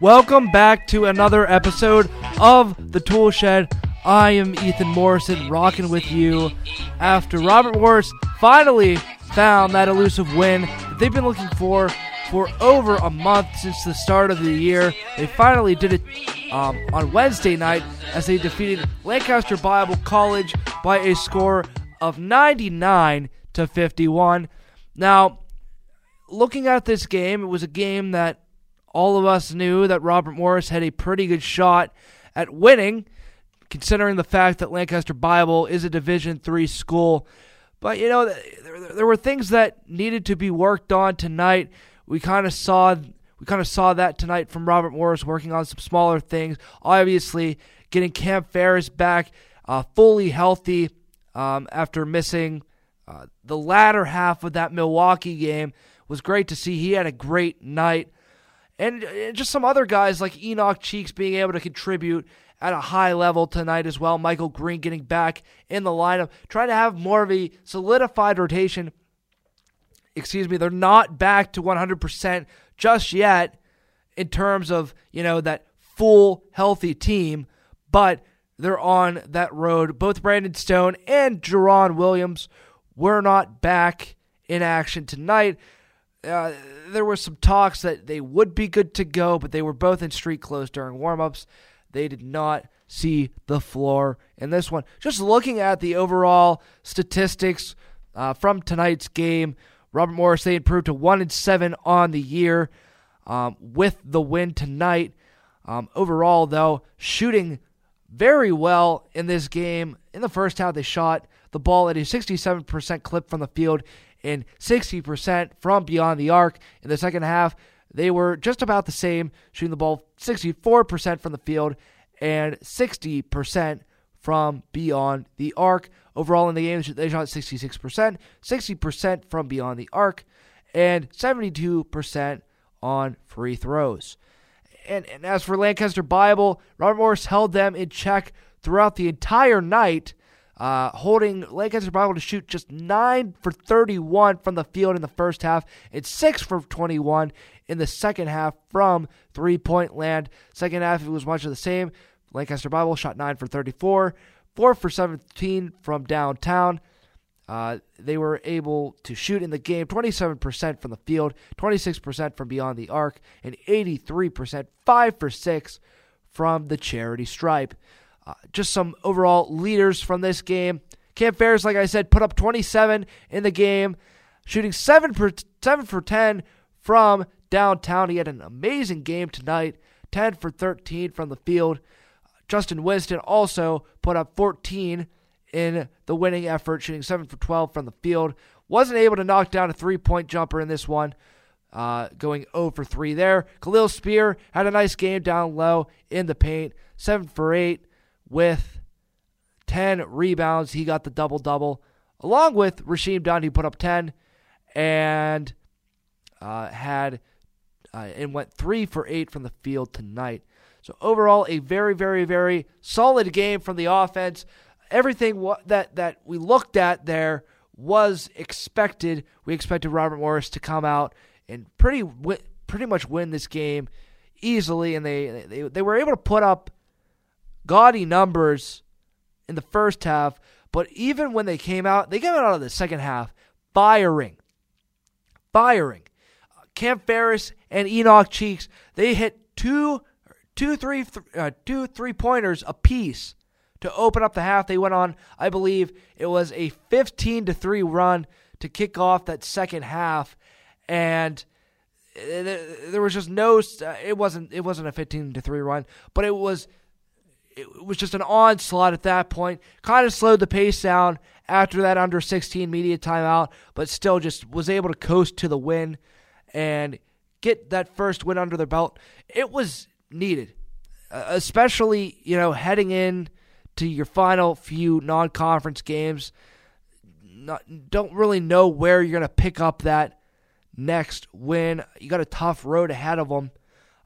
Welcome back to another episode of The Toole Shed. I am Ethan Morrison, rocking with you after Robert Morris finally found that elusive win that they've been looking for for over a month since the start of the year. They finally did it um, on Wednesday night as they defeated Lancaster Bible College by a score of 99 to 51. Now, looking at this game, it was a game that all of us knew that Robert Morris had a pretty good shot at winning, considering the fact that Lancaster Bible is a Division three school. But you know, there, there were things that needed to be worked on tonight. We kind of saw we kind of saw that tonight from Robert Morris working on some smaller things. Obviously, getting Cam Ferris back uh, fully healthy um, after missing uh, the latter half of that Milwaukee game was great to see. He had a great night and uh, just some other guys like Enoch Cheeks being able to contribute at a high level tonight as well. Michael Green getting back in the lineup, trying to have more of a solidified rotation. Excuse me, they're not back to 100% just yet in terms of, you know, that full healthy team, but they're on that road. Both Brandon Stone and Jerron Williams were not back in action tonight. Uh, there were some talks that they would be good to go, but they were both in street clothes during warmups. They did not see the floor in this one. Just looking at the overall statistics uh, from tonight's game, Robert Morris they improved to one and seven on the year um, with the win tonight. Um, overall, though, shooting very well in this game. In the first half, they shot the ball at a 67% clip from the field and 60% from beyond the arc. In the second half, they were just about the same, shooting the ball 64% from the field and 60% from beyond the arc. Overall in the game, they shot 66%, 60% from beyond the arc, and 72% on free throws. And, and as for Lancaster Bible, Robert Morris held them in check throughout the entire night uh, holding Lancaster Bible to shoot just 9 for 31 from the field in the first half and 6 for 21 in the second half from three point land. Second half, it was much of the same. Lancaster Bible shot 9 for 34, 4 for 17 from downtown. Uh, they were able to shoot in the game 27% from the field, 26% from beyond the arc, and 83%, 5 for 6 from the charity stripe. Uh, just some overall leaders from this game. Cam Ferris, like I said, put up 27 in the game, shooting 7 for, 7 for 10 from downtown. He had an amazing game tonight, 10 for 13 from the field. Justin Winston also put up 14 in the winning effort, shooting 7 for 12 from the field. Wasn't able to knock down a three point jumper in this one, uh, going 0 for 3 there. Kahliel Spear had a nice game down low in the paint, 7 for 8 with 10 rebounds. He got the double double, along with Rasheem Dunn. He put up 10 and uh, had uh, and went three for eight from the field tonight. So overall, a very, very, very solid game from the offense. Everything that that we looked at there was expected. We expected Robert Morris to come out and pretty pretty much win this game easily, and they they they were able to put up gaudy numbers in the first half, but even when they came out, they came out of the second half firing. Firing. Cam Ferris and Enoch Cheeks, they hit two, two, three, uh, two three pointers apiece to open up the half. They went on, I believe it was a 15 to 3 run to kick off that second half. And there was just no it wasn't it wasn't a 15 to 3 run, but it was it was just an onslaught at that point. Kind of slowed the pace down after that under 16 media timeout, but still just was able to coast to the win and get that first win under their belt. It was needed, uh, especially you know heading in to your final few non-conference games. Not, don't really know where you're going to pick up that next win. You got a tough road ahead of them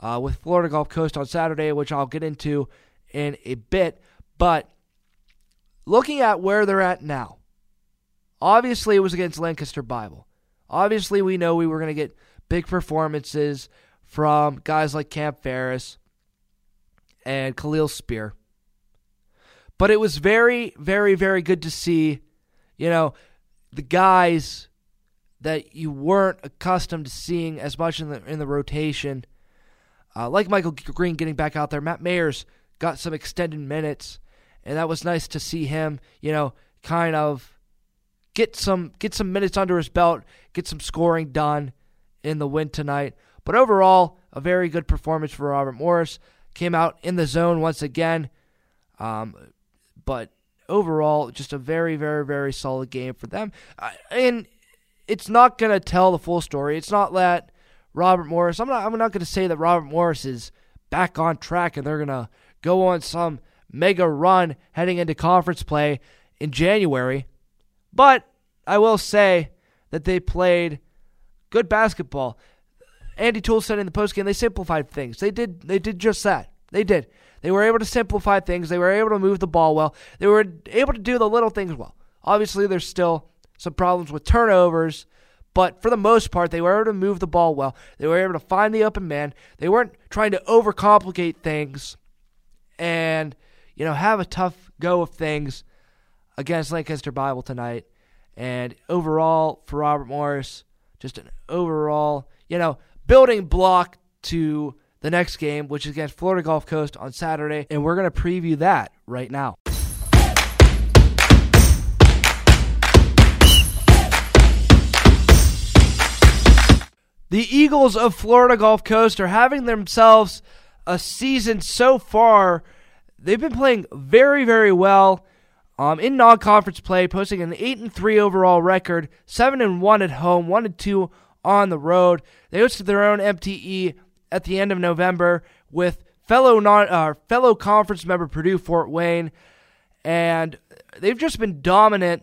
uh, with Florida Gulf Coast on Saturday, which I'll get into in a bit. But looking at where they're at now, obviously it was against Lancaster Bible. Obviously, we know we were going to get big performances from guys like Cam Ferris and Kahliel Spear. But it was very, very, very good to see, you know, the guys that you weren't accustomed to seeing as much in the in the rotation, uh, like Michael Green getting back out there. Matt Mayers got some extended minutes, and that was nice to see him, you know, kind of get some get some minutes under his belt, get some scoring done in the win tonight. But overall, a very good performance for Robert Morris. Came out in the zone once again. Um, but overall, just a very, very, very solid game for them. And it's not going to tell the full story. It's not that Robert Morris. I'm not. I'm not going to say that Robert Morris is back on track and they're going to go on some mega run heading into conference play in January. But I will say that they played good basketball. Andy Toole said in the postgame they simplified things. They did. They did just that. They did. They were able to simplify things. They were able to move the ball well. They were able to do the little things well. Obviously, there's still some problems with turnovers, but for the most part, they were able to move the ball well. They were able to find the open man. They weren't trying to overcomplicate things and, you know, have a tough go of things against Lancaster Bible tonight. And overall, for Robert Morris, just an overall, you know, building block to the next game, which is against Florida Gulf Coast on Saturday, and we're going to preview that right now. The Eagles of Florida Gulf Coast are having themselves a season so far. They've been playing very, very well um, in non-conference play, posting an eight and three overall record, seven and one at home, one and two on the road. They hosted their own MTE at the end of November with fellow non uh, fellow conference member Purdue Fort Wayne, and they've just been dominant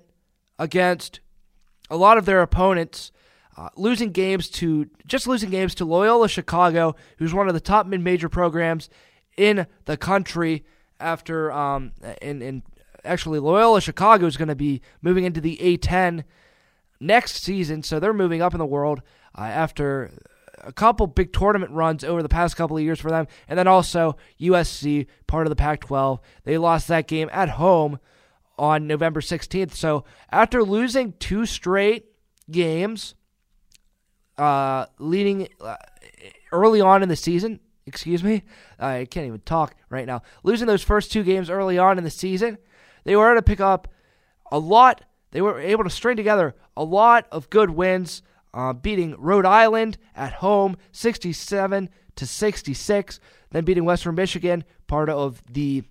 against a lot of their opponents. Uh, losing games to just losing games to Loyola Chicago, who's one of the top mid-major programs in the country. After um, in in actually Loyola Chicago is going to be moving into the A10 next season, so they're moving up in the world uh, after a couple big tournament runs over the past couple of years for them, and then also USC, part of the Pac 12. They lost that game at home on November 16th. So after losing two straight games, uh, leading uh, early on in the season, excuse me, I can't even talk right now. Losing those first two games early on in the season, they were able to pick up a lot. They were able to string together a lot of good wins uh, beating Rhode Island at home 67 to 66, then beating Western Michigan, part of the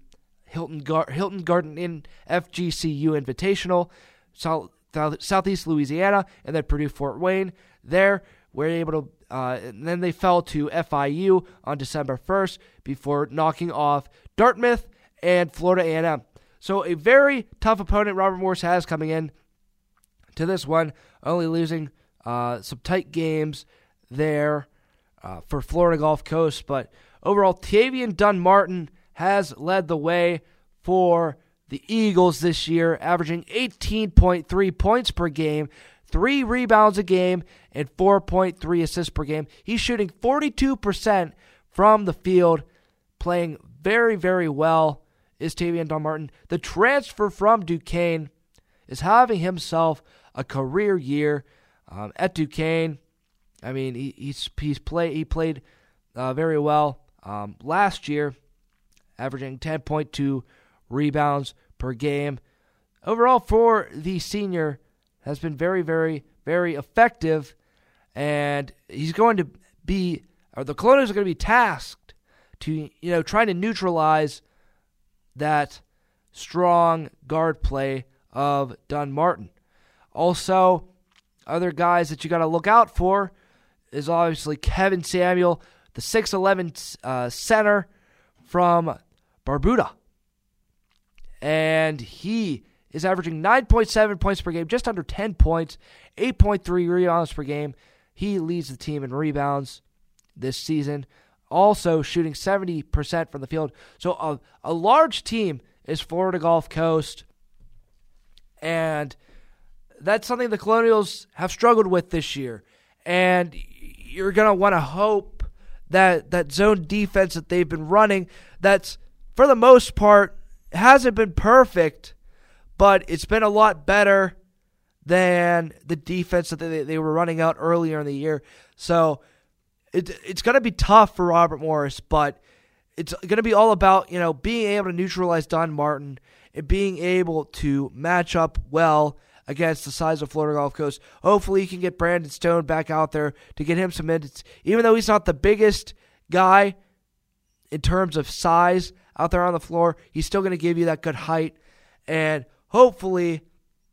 Hilton Gar- Hilton Garden Inn FGCU Invitational, South, Southeast Louisiana, and then Purdue Fort Wayne. There, we're able to. Uh, and then they fell to FIU on December 1st before knocking off Dartmouth and Florida A&M. So a very tough opponent Robert Morris has coming in to this one, only losing uh, some tight games there uh, for Florida Gulf Coast, but overall, Tavian Dunn-Martin has led the way for the Eagles this year, averaging 18.3 points per game, three rebounds a game, and 4.3 assists per game. He's shooting 42% from the field, playing very, very well. Is Tavian Dunn-Martin. The transfer from Duquesne is having himself a career year. Um, at Duquesne, I mean, he, he's he's play he played uh, very well um, last year, averaging 10.2 rebounds per game. Overall, for the senior, has been very, very, very effective, and he's going to be, or the Colonials are going to be tasked to, you know, trying to neutralize that strong guard play of Dunn-Martin. Also, other guys that you got to look out for is obviously Kevin Samuel, the 6'11 uh, center from Barbuda. And he is averaging 9.7 points per game, just under 10 points, 8.3 rebounds per game. He leads the team in rebounds this season, also shooting 70% from the field. So a, a large team is Florida Gulf Coast. And that's something the Colonials have struggled with this year. And you're going to want to hope that that zone defense that they've been running, that's for the most part hasn't been perfect, but it's been a lot better than the defense that they, they were running out earlier in the year. So it, it's going to be tough for Robert Morris, but it's going to be all about you know being able to neutralize Dunn-Martin and being able to match up well against the size of Florida Gulf Coast. Hopefully, he can get Brandon Stone back out there to get him some minutes, even though he's not the biggest guy in terms of size out there on the floor. He's still going to give you that good height and hopefully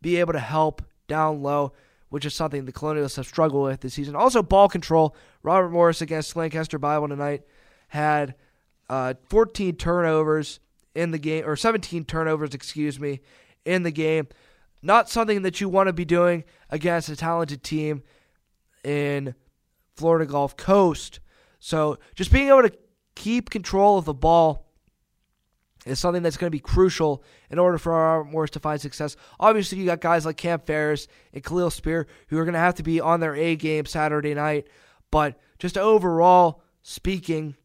be able to help down low, which is something the Colonials have struggled with this season. Also, ball control. Robert Morris against Lancaster Bible tonight had uh, 14 turnovers in the game, or 17 turnovers, excuse me, in the game. Not something that you want to be doing against a talented team in Florida Gulf Coast. So just being able to keep control of the ball is something that's going to be crucial in order for Robert Morris to find success. Obviously, you got guys like Cam Ferris and Kahliel Spear who are going to have to be on their A game Saturday night. But just overall speaking,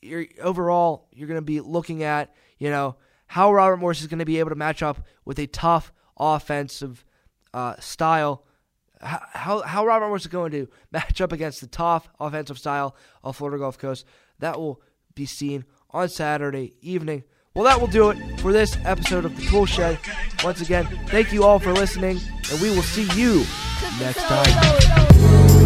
you're, overall you're going to be looking at you know how Robert Morris is going to be able to match up with a tough offensive uh, style. How, how Robert Morris is going to match up against the tough offensive style of Florida Gulf Coast. That will be seen on Saturday evening. Well, that will do it for this episode of The Toole Shed. Once again, thank you all for listening, and we will see you next time.